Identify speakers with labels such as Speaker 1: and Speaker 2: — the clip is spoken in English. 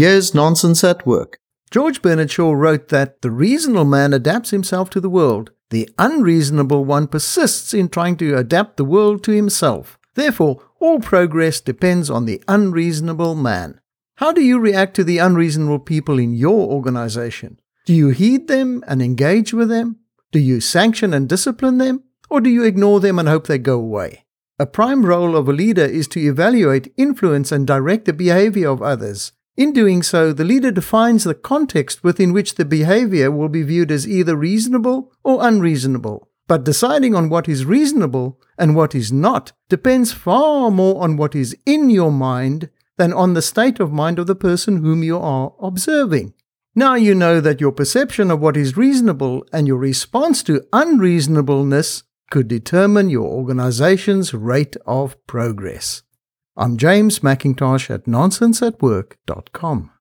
Speaker 1: Here's Nonsense at Work. George Bernard Shaw wrote that the reasonable man adapts himself to the world. The unreasonable one persists in trying to adapt the world to himself. Therefore, all progress depends on the unreasonable man. How do you react to the unreasonable people in your organization? Do you heed them and engage with them? Do you sanction and discipline them? Or do you ignore them and hope they go away? A prime role of a leader is to evaluate, influence, and direct the behavior of others. In doing so, the leader defines the context within which the behavior will be viewed as either reasonable or unreasonable. But deciding on what is reasonable and what is not depends far more on what is in your mind than on the state of mind of the person whom you are observing. Now you know that your perception of what is reasonable and your response to unreasonableness could determine your organization's rate of progress. I'm James McIntosh at nonsenseatwork.com.